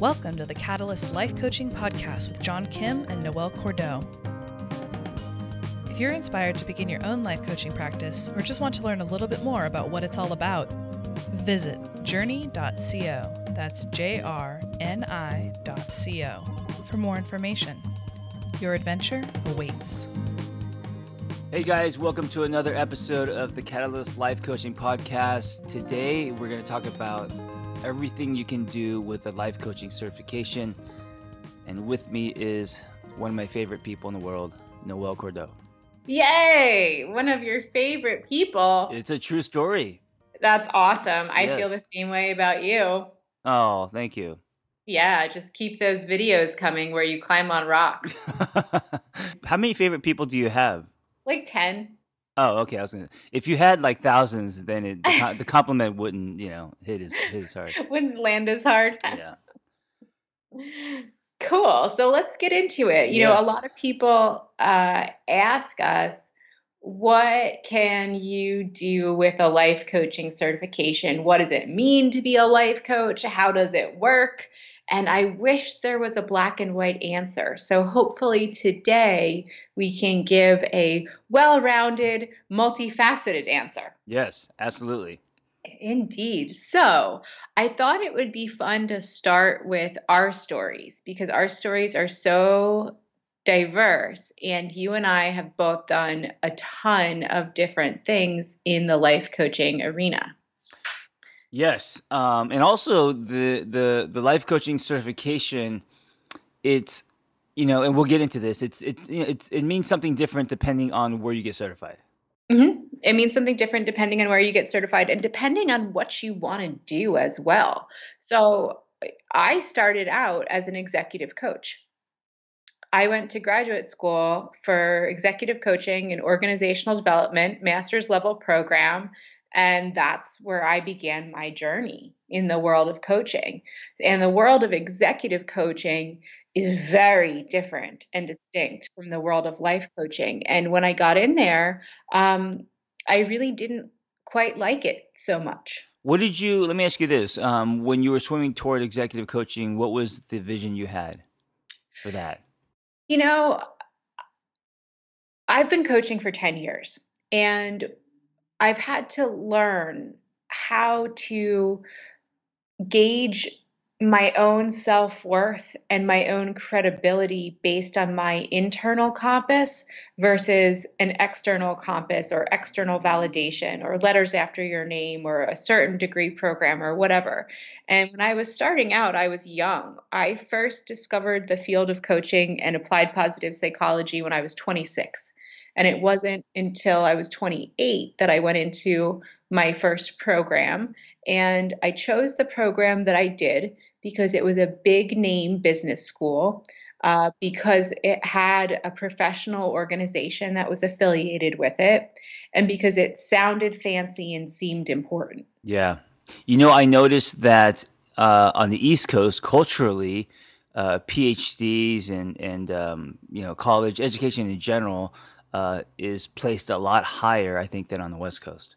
Welcome to the Catalyst Life Coaching Podcast with John Kim and Noelle Cordeaux. If you're inspired to begin your own life coaching practice or just want to learn a little bit more about what it's all about, visit journey.co. That's J R N I.co for more information. Your adventure awaits. Hey guys, welcome to another episode of the Catalyst Life Coaching Podcast. Today we're going to talk about everything you can do with a life coaching certification. And with me is one of my favorite people in the world, Noelle Cordeaux. Yay! One of your favorite people. It's a true story. That's awesome. I Yes. feel the same way about you. Oh, thank you. Yeah, just keep those videos coming where you climb on rocks. How many favorite people do you have? Like 10. Oh, okay. I was gonna. If you had like thousands, then it, the, the compliment wouldn't, you know, hit as hit as hard. Wouldn't land as hard. Yeah. Cool. So let's get into it. You know, a lot of people uh, ask us, what can you do with a life coaching certification? What does it mean to be a life coach? How does it work? And I wish there was a black and white answer. So hopefully today we can give a well rounded, multifaceted answer. Yes, absolutely. Indeed. So I thought it would be fun to start with our stories because our stories are so diverse. And you and I have both done a ton of different things in the life coaching arena. Yes, um, and also the the the life coaching certification. It's you know, and we'll get into this. It's it it's it means something different depending on where you get certified. hmm It means something different depending on where you get certified and depending on what you want to do as well. So I started out as an executive coach. I went to graduate school for executive coaching and organizational development, master's level program. And that's where I began my journey in the world of coaching. And the world of executive coaching is very different and distinct from the world of life coaching. And when I got in there, um, I really didn't quite like it so much. What did you? Let me ask you this: um, When you were swimming toward executive coaching, what was the vision you had for that? You know, I've been coaching for 10 years and I've had to learn how to gauge my own self worth and my own credibility based on my internal compass versus an external compass or external validation or letters after your name or a certain degree program or whatever. And when I was starting out, I was young. I first discovered the field of coaching and applied positive psychology when I was 26. And it wasn't until I was 28 that I went into my first program. And I chose the program that I did because it was a big name business school, uh, because it had a professional organization that was affiliated with it, and because it sounded fancy and seemed important. Yeah, you know, I noticed that uh, on the East Coast, culturally, uh, PhDs and and um, you know college education in general uh, is placed a lot higher, I think, than on the West Coast.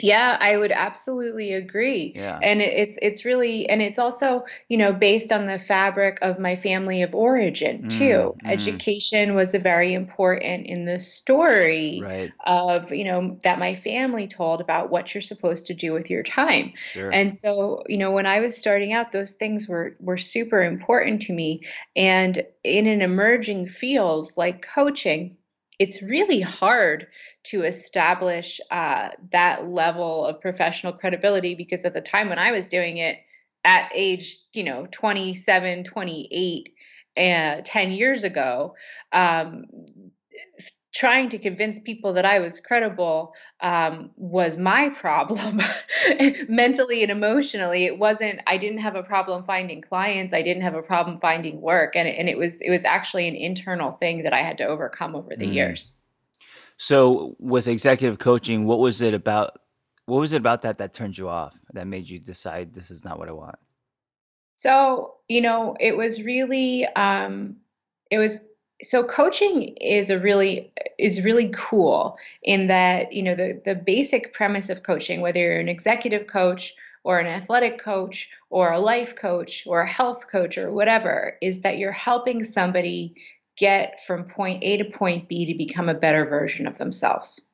Yeah, I would absolutely agree. Yeah. And it's it's really and it's also, you know, based on the fabric of my family of origin too. Mm, mm. Education was a very important in the story Right. of, you know, that my family told about what you're supposed to do with your time. Sure. And so, you know, when I was starting out, those things were were super important to me. And in an emerging field like coaching, it's really hard to establish uh, that level of professional credibility because at the time when I was doing it, at age, you know, 27, 28, uh, 10 years ago, um, trying to convince people that I was credible um, was my problem mentally and emotionally. It wasn't, I didn't have a problem finding clients. I didn't have a problem finding work. And, it- and it was, it was actually an internal thing that I had to overcome over the Mm. years. So, with executive coaching, what was it about? What was it about that that turned you off? That made you decide this is not what I want? So, you know, it was really, um, it was, so coaching is a really is really cool in that you know the the basic premise of coaching whether you're an executive coach or an athletic coach or a life coach or a health coach or whatever is that you're helping somebody get from point A to point B to become a better version of themselves.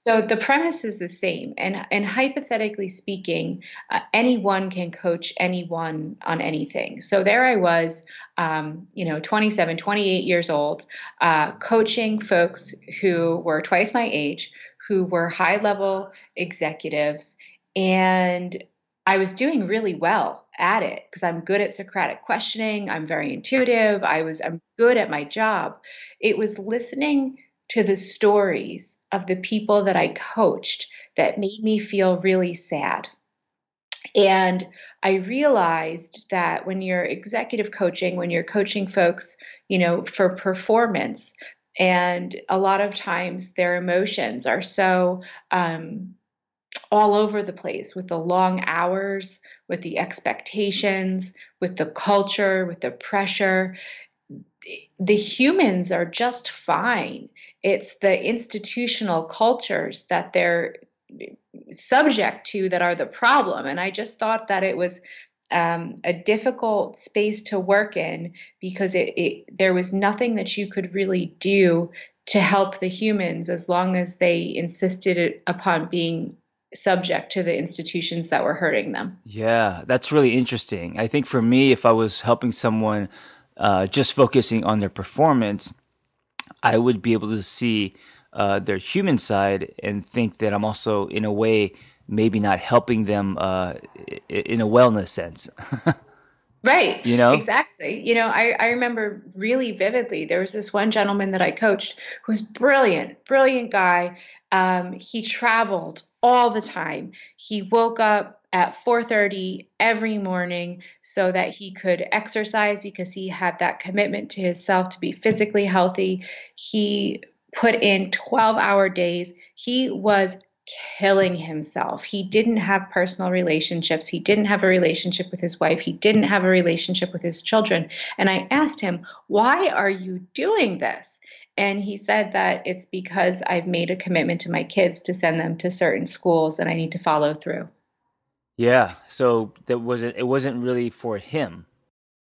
So the premise is the same, and and hypothetically speaking, uh, anyone can coach anyone on anything. So there I was, um, you know, 27, 28 years old, uh, coaching folks who were twice my age, who were high level executives, and I was doing really well at it because I'm good at Socratic questioning. I'm very intuitive. I was I'm good at my job. It was listening to the stories of the people that I coached that made me feel really sad. And I realized that when you're executive coaching, when you're coaching folks, you know, for performance, and a lot of times their emotions are so um, all over the place with the long hours, with the expectations, with the culture, with the pressure. The humans are just fine. It's the institutional cultures that they're subject to that are the problem. And I just thought that it was um, a difficult space to work in because it, it, there was nothing that you could really do to help the humans as long as they insisted upon being subject to the institutions that were hurting them. Yeah, that's really interesting. I think for me, if I was helping someone uh, just focusing on their performance, I would be able to see uh, their human side and think that I'm also, in a way, maybe not helping them uh, in a wellness sense. Right. You know? Exactly. You know, I, I remember really vividly there was this one gentleman that I coached who was brilliant, brilliant guy. Um, he traveled all the time. He woke up at 4:30 every morning so that he could exercise because he had that commitment to himself to be physically healthy. He put in 12-hour days. He was killing himself. He didn't have personal relationships. He didn't have a relationship with his wife. He didn't have a relationship with his children. And I asked him, Why are you doing this? And he said that it's because I've made a commitment to my kids to send them to certain schools and I need to follow through. Yeah. So that wasn't it wasn't really for him.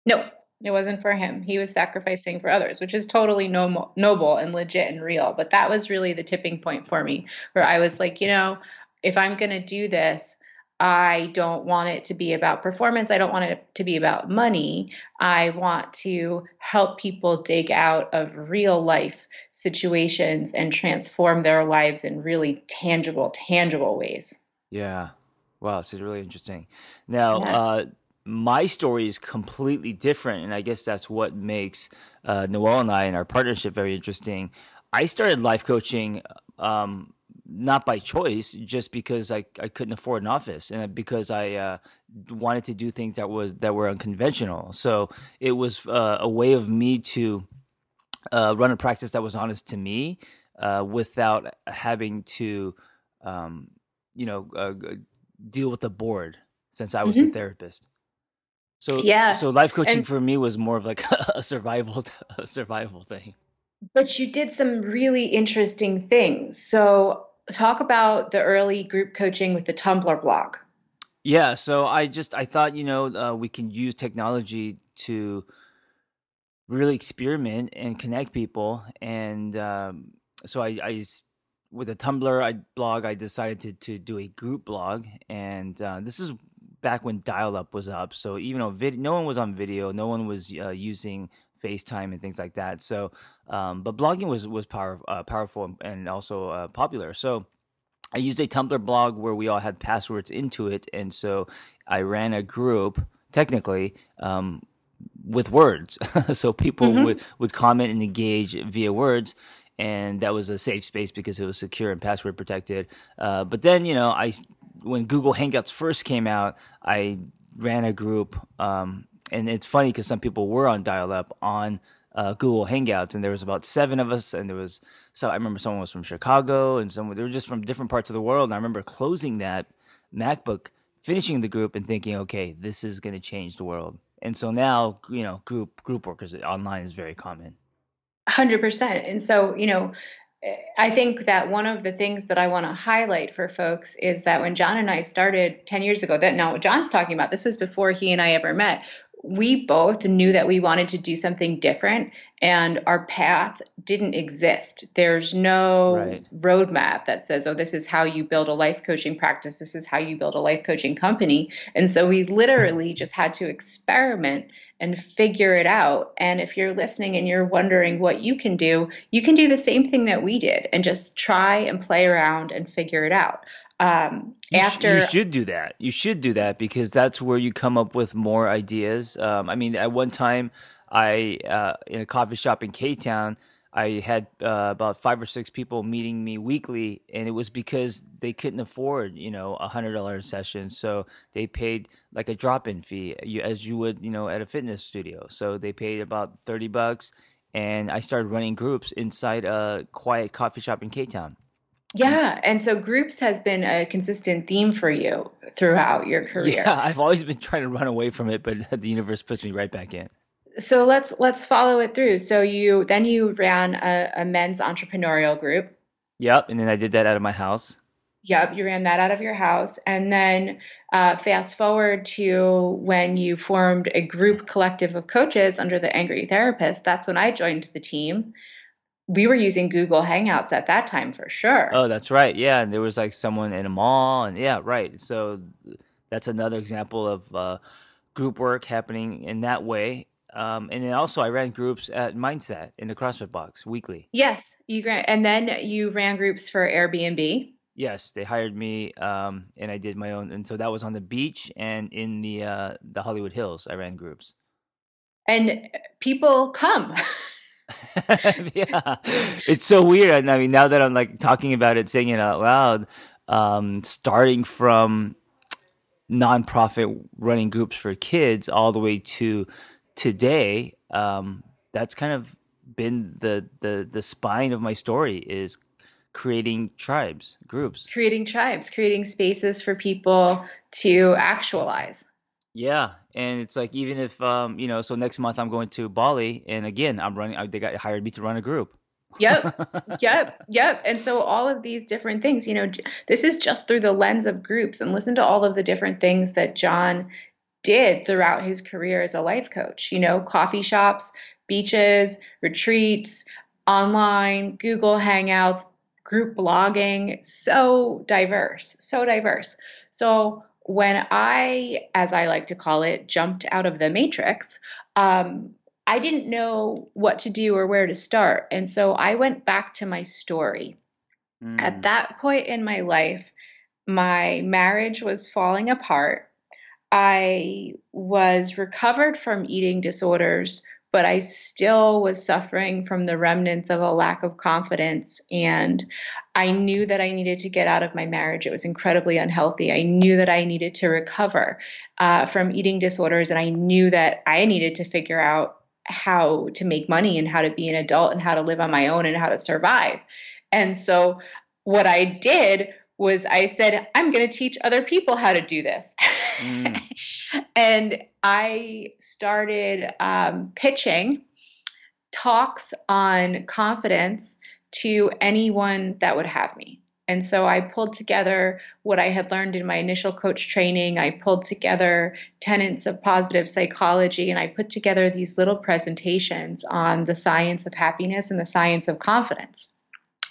No, it wasn't for him. He was sacrificing for others, which is totally noble, noble and legit and real. But that was really the tipping point for me, where I was like, you know, if I'm going to do this, I don't want it to be about performance. I don't want it to be about money. I want to help people dig out of real life situations and transform their lives in really tangible, tangible ways. Yeah. Wow, this is really interesting. Now, yeah. uh, my story is completely different, and I guess that's what makes uh, Noelle and I and our partnership very interesting. I started life coaching um, not by choice, just because I, I couldn't afford an office, and because I uh, wanted to do things that was that were unconventional. So it was uh, a way of me to uh, run a practice that was honest to me, uh, without having to, um, you know, uh, deal with the board since I was mm-hmm. a therapist. So yeah, so life coaching and, for me was more of like a survival a survival thing. But you did some really interesting things. So talk about the early group coaching with the Tumblr blog. Yeah, so I just I thought you know uh, we can use technology to really experiment and connect people, and um, so I, I with a Tumblr I blog I decided to to do a group blog, and uh, this is back when dial-up was up. So even though vid- no one was on video, no one was uh, using FaceTime and things like that. So, um, but blogging was was power, uh, powerful and also uh, popular. So. I used a Tumblr blog where we all had passwords into it, and so I ran a group technically um, with words, so people mm-hmm. would would comment and engage via words, and that was a safe space because it was secure and password protected. Uh, but then, you know, I when Google Hangouts first came out, I ran a group, um, and it's funny because some people were on dial-up on uh, Google Hangouts, and there was about seven of us, and there was so I remember someone was from Chicago, and someone they were just from different parts of the world. And I remember closing that MacBook, finishing the group, and thinking, okay, this is going to change the world. And so now, you know, group group workers online is very common. Hundred percent. And so, you know, I think that one of the things that I want to highlight for folks is that when John and I started 10 years ago, that now what John's talking about, this was before he and I ever met. We both knew that we wanted to do something different and our path didn't exist. There's no right. roadmap that says, oh, this is how you build a life coaching practice, this is how you build a life coaching company. And so we literally just had to experiment and figure it out. And if you're listening and you're wondering what you can do, you can do the same thing that we did and just try and play around and figure it out. Um, you after sh- you should do that. You should do that because that's where you come up with more ideas. Um, I mean, at one time, I uh, in a coffee shop in K Town. I had uh, about five or six people meeting me weekly, and it was because they couldn't afford, you know, a hundred dollar session, so they paid like a drop in fee, as you would, you know, at a fitness studio. So they paid about thirty bucks, and I started running groups inside a quiet coffee shop in K Town. Yeah, and so groups has been a consistent theme for you throughout your career. Yeah, I've always been trying to run away from it, but the universe puts me right back in so let's let's follow it through. So you then you ran a, a, men's entrepreneurial group. Yep, and then I did that out of my house. Yep, you ran that out of your house, and then uh, fast forward to when you formed a group collective of coaches under the Angry Therapist. That's when I joined the team. We were using Google Hangouts at that time for sure. Oh, that's right. Yeah, and there was like someone in a mall, and yeah, right. So that's another example of uh, group work happening in that way um, and then also I ran groups at Mindset in the CrossFit box weekly. Yes, you ran, and then you ran groups for Airbnb. Yes, they hired me, um, and I did my own. And so that was on the beach and in the uh, the Hollywood Hills. I ran groups, and people come. yeah, it's so weird. I mean, now that I'm like talking about it, saying it out loud, um, starting from nonprofit running groups for kids all the way to today, um, that's kind of been the the the spine of my story is creating tribes, groups, creating tribes, creating spaces for people to actualize. Yeah, and it's like even if um, you know, so next month I'm going to Bali, and again I'm running. They got hired me to run a group. yep yep yep and so all of these different things you know this is just through the lens of groups and listen to all of the different things that john did throughout his career as a life coach. You know, coffee shops, beaches, retreats, online, Google Hangouts, group blogging, so diverse, so diverse. So when I, as I like to call it, jumped out of the matrix, um, I didn't know what to do or where to start. And so I went back to my story. Mm. At that point in my life, my marriage was falling apart. I was recovered from eating disorders, but I still was suffering from the remnants of a lack of confidence. And I knew that I needed to get out of my marriage. It was incredibly unhealthy. I knew that I needed to recover uh, from eating disorders, and I knew that I needed to figure out how to make money and how to be an adult and how to live on my own and how to survive. And so, what I did was I said, I'm going to teach other people how to do this. Mm. and I started um, pitching talks on confidence to anyone that would have me. And so I pulled together what I had learned in my initial coach training. I pulled together tenets of positive psychology, and I put together these little presentations on the science of happiness and the science of confidence.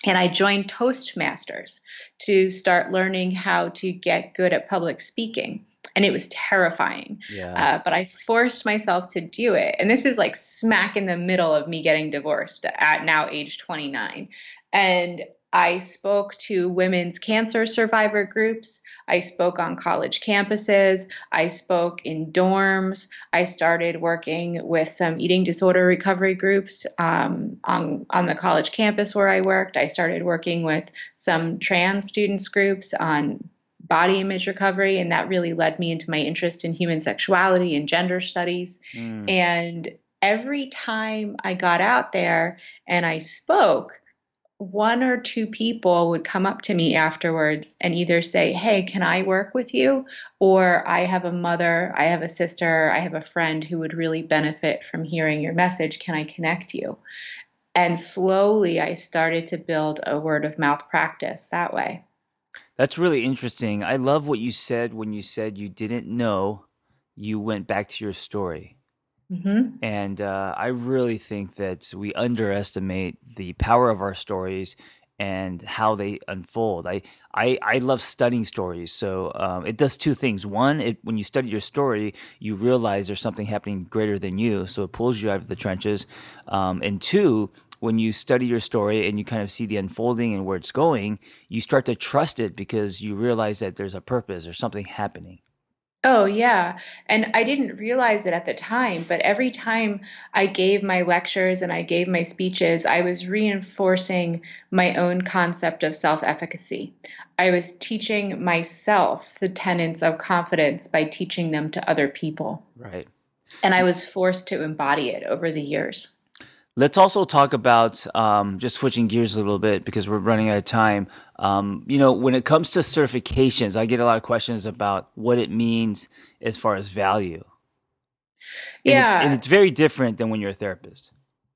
And I joined Toastmasters to start learning how to get good at public speaking. And it was terrifying. Yeah. Uh, but I forced myself to do it. And this is like smack in the middle of me getting divorced at now age 29. And I spoke to women's cancer survivor groups. I spoke on college campuses. I spoke in dorms. I started working with some eating disorder recovery groups um, on, on the college campus where I worked. I started working with some trans students groups on body image recovery, and that really led me into my interest in human sexuality and gender studies. Mm. And every time I got out there and I spoke, one or two people would come up to me afterwards and either say, Hey, can I work with you? Or I have a mother, I have a sister, I have a friend who would really benefit from hearing your message. Can I connect you? And slowly I started to build a word of mouth practice that way. That's really interesting. I love what you said when you said you didn't know, you went back to your story. Mm-hmm. And uh, I really think that we underestimate the power of our stories and how they unfold. I I, I love studying stories, so um, it does two things. One, it, when you study your story, you realize there's something happening greater than you, so it pulls you out of the trenches. Um, and two, when you study your story and you kind of see the unfolding and where it's going, you start to trust it because you realize that there's a purpose or something happening. Oh, yeah. And I didn't realize it at the time, but every time I gave my lectures and I gave my speeches, I was reinforcing my own concept of self efficacy. I was teaching myself the tenets of confidence by teaching them to other people. Right. And I was forced to embody it over the years. Let's also talk about um, just switching gears a little bit because we're running out of time. Um, you know, when it comes to certifications, I get a lot of questions about what it means as far as value. Yeah, and, it, and it's very different than when you're a therapist.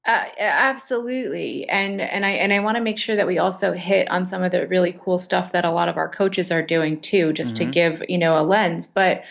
Uh, absolutely, and and I and I want to make sure that we also hit on some of the really cool stuff that a lot of our coaches are doing too, just mm-hmm. to give you know a lens. But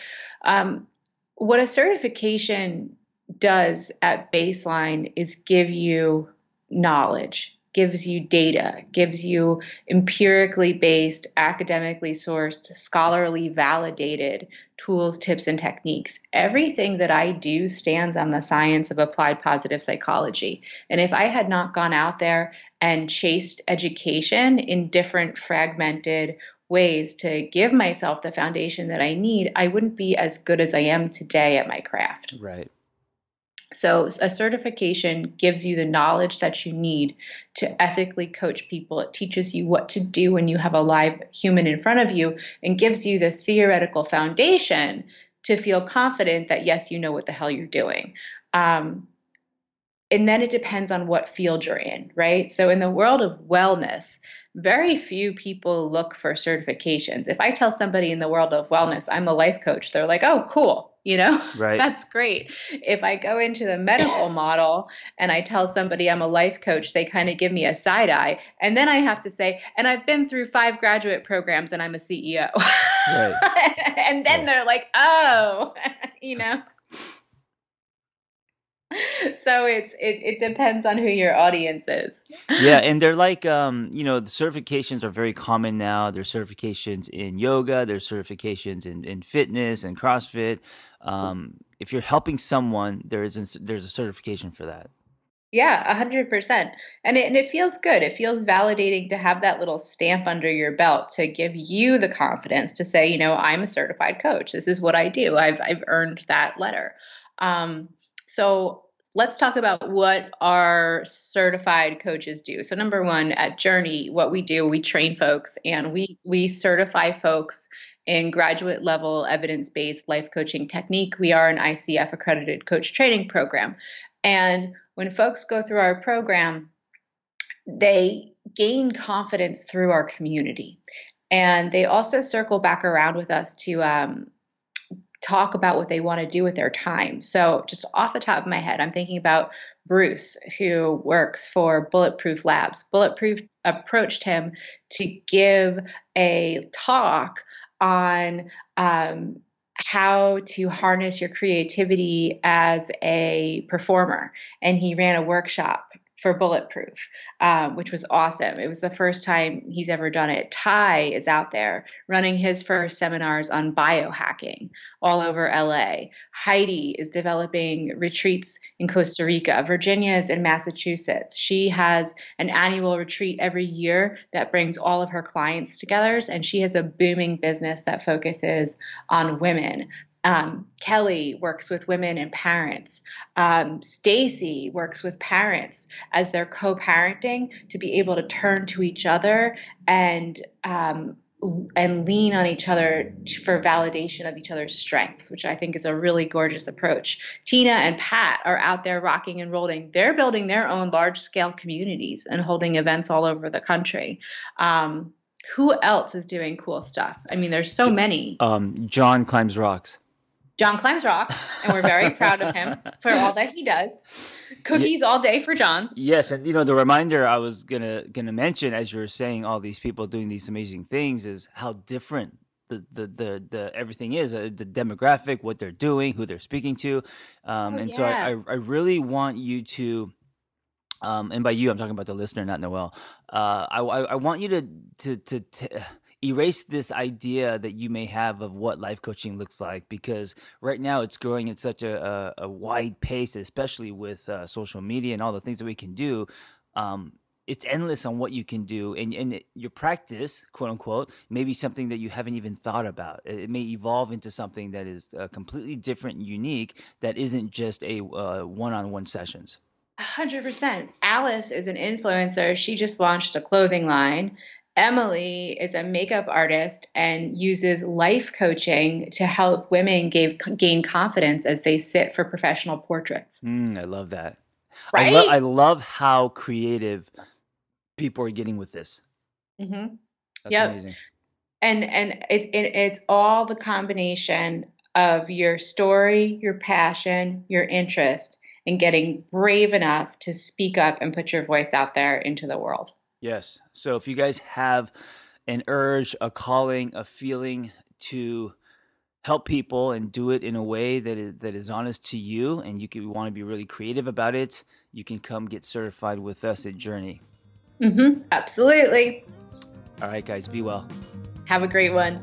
um, what a certification does at baseline is give you knowledge, gives you data, gives you empirically based, academically sourced, scholarly validated tools, tips, and techniques. Everything that I do stands on the science of applied positive psychology. And if I had not gone out there and chased education in different fragmented ways to give myself the foundation that I need, I wouldn't be as good as I am today at my craft. Right. So, a certification gives you the knowledge that you need to ethically coach people. It teaches you what to do when you have a live human in front of you and gives you the theoretical foundation to feel confident that, yes, you know what the hell you're doing. Um, and then it depends on what field you're in, right? So, in the world of wellness, very few people look for certifications. If I tell somebody in the world of wellness, I'm a life coach, they're like, oh, cool you know? Right. That's great. If i go into the medical model and i tell somebody i'm a life coach they kind of give me a side eye and then i have to say and i've been through five graduate programs and i'm a ceo right. and then they're like oh you know so it's it, it depends on who your audience is yeah and they're like um you know the certifications are very common now there's certifications in yoga there's certifications in, in fitness and crossfit um, if you're helping someone, there is a, there's a certification for that. Yeah, a hundred percent, and it and it feels good. It feels validating to have that little stamp under your belt to give you the confidence to say, you know, I'm a certified coach. This is what I do. I've I've earned that letter. Um, so let's talk about what our certified coaches do. So number one, at Journey, what we do, we train folks and we we certify folks in graduate level evidence based life coaching technique. We are an ICF accredited coach training program. And when folks go through our program, they gain confidence through our community. And they also circle back around with us to um, talk about what they want to do with their time. So, just off the top of my head, I'm thinking about Bruce, who works for Bulletproof Labs. Bulletproof approached him to give a talk on um, how to harness your creativity as a performer. And he ran a workshop for Bulletproof, um, which was awesome. It was the first time he's ever done it. Ty is out there running his first seminars on biohacking all over LA. Heidi is developing retreats in Costa Rica. Virginia is in Massachusetts. She has an annual retreat every year that brings all of her clients together, and she has a booming business that focuses on women. Um, Kelly works with women and parents. Um, Stacy works with parents as they're co-parenting to be able to turn to each other and um, and lean on each other for validation of each other's strengths, which I think is a really gorgeous approach. Tina and Pat are out there rocking and rolling. They're building their own large scale communities and holding events all over the country. Um, who else is doing cool stuff? I mean, there's so many. Um, John climbs rocks. John climbs rocks, and we're very proud of him for all that he does. Cookies yeah. all day for John. Yes, and you know the reminder I was gonna gonna mention as you were saying all these people doing these amazing things is how different the the the, the everything is uh, the demographic, what they're doing, who they're speaking to, um, oh, and yeah. so I, I really want you to. Um, and by you, I'm talking about the listener, not Noelle. Uh, I, I, I want you to to to, to erase this idea that you may have of what life coaching looks like because right now it's growing at such a, a, a wide pace, especially with uh, social media and all the things that we can do. Um, it's endless on what you can do, and, and your practice, quote unquote, may be something that you haven't even thought about. It may evolve into something that is uh, completely different and unique that isn't just a uh, one-on-one sessions. 100%. Alice is an influencer. She just launched a clothing line Emily is a makeup artist and uses life coaching to help women gain, gain confidence as they sit for professional portraits. Mm, I love that. Right? I, lo- I, love how creative people are getting with this. Mm-hmm. That's amazing. And and it's it, it's all the combination of your story, your passion, your interest, and getting brave enough to speak up and put your voice out there into the world. Yes. So if you guys have an urge, a calling, a feeling to help people and do it in a way that is that is honest to you and you can want to be really creative about it, you can come get certified with us at Journey. Mhm. Absolutely. All right guys, be well. Have a great one.